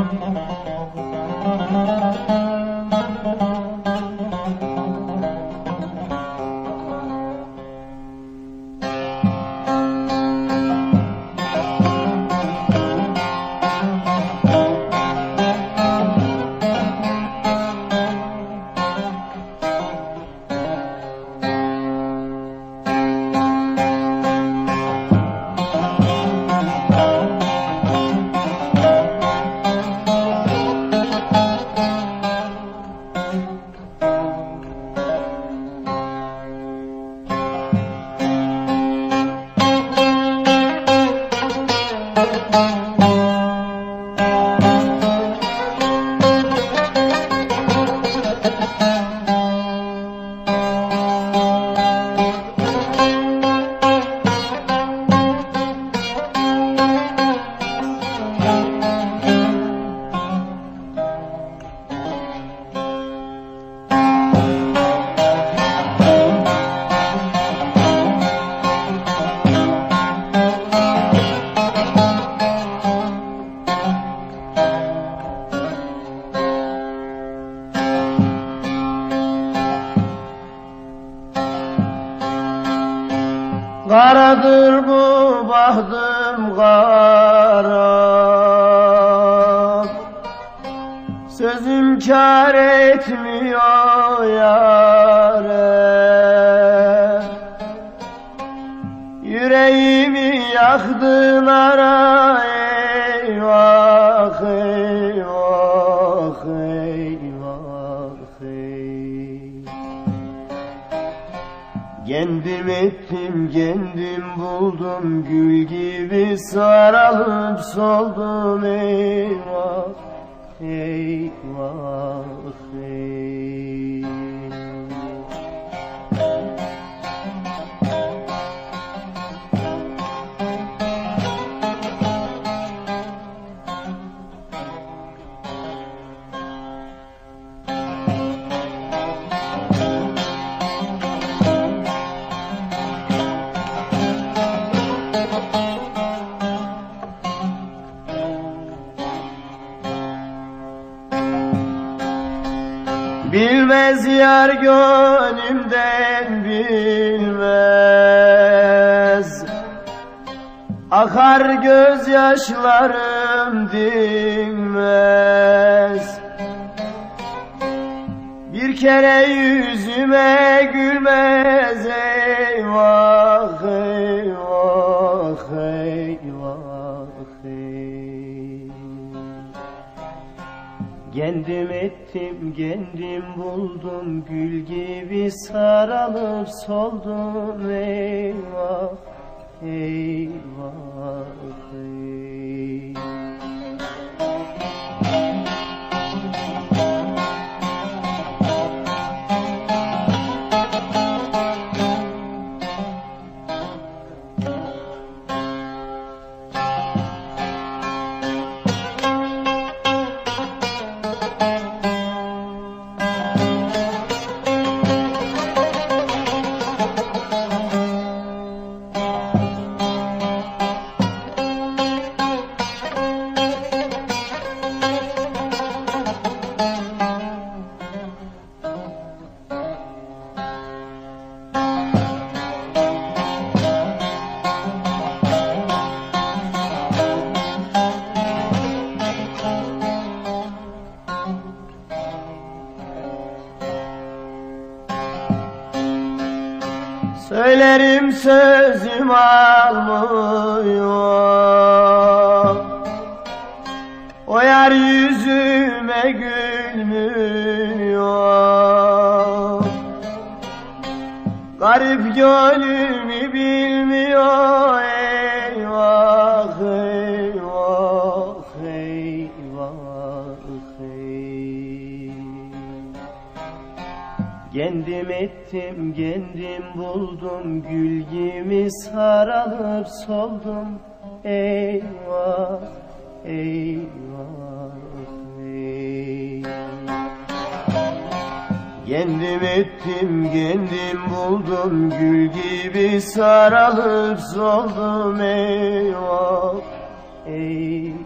Mm-hmm. Karadır bu bahtım kara. Sözüm kar etmiyor yâre. Yüreğimi yaktın ara Kendim ettim, kendim buldum Gül gibi saralıp soldum. Eyvah, eyvah, eyvah Bilmez yar gönlümden bilmez. Akar gözyaşlarım dinmez. Bir kere yüzüme gülmez eyvah eyvah eyvah Kendim ettim, kendim buldum Gül gibi sarılıp soldum. Eyvah, eyvah, Söylerim sözüm almıyor. O yar yüzüme gülmüyor. Garip gönlümü bilmiyor Kendim ettim, kendim buldum Gül gibi sarılıp soldum. Eyvah, eyvah, eyvah. Kendim ettim, kendim buldum Gül gibi sarılıp soldum. Eyvah, eyvah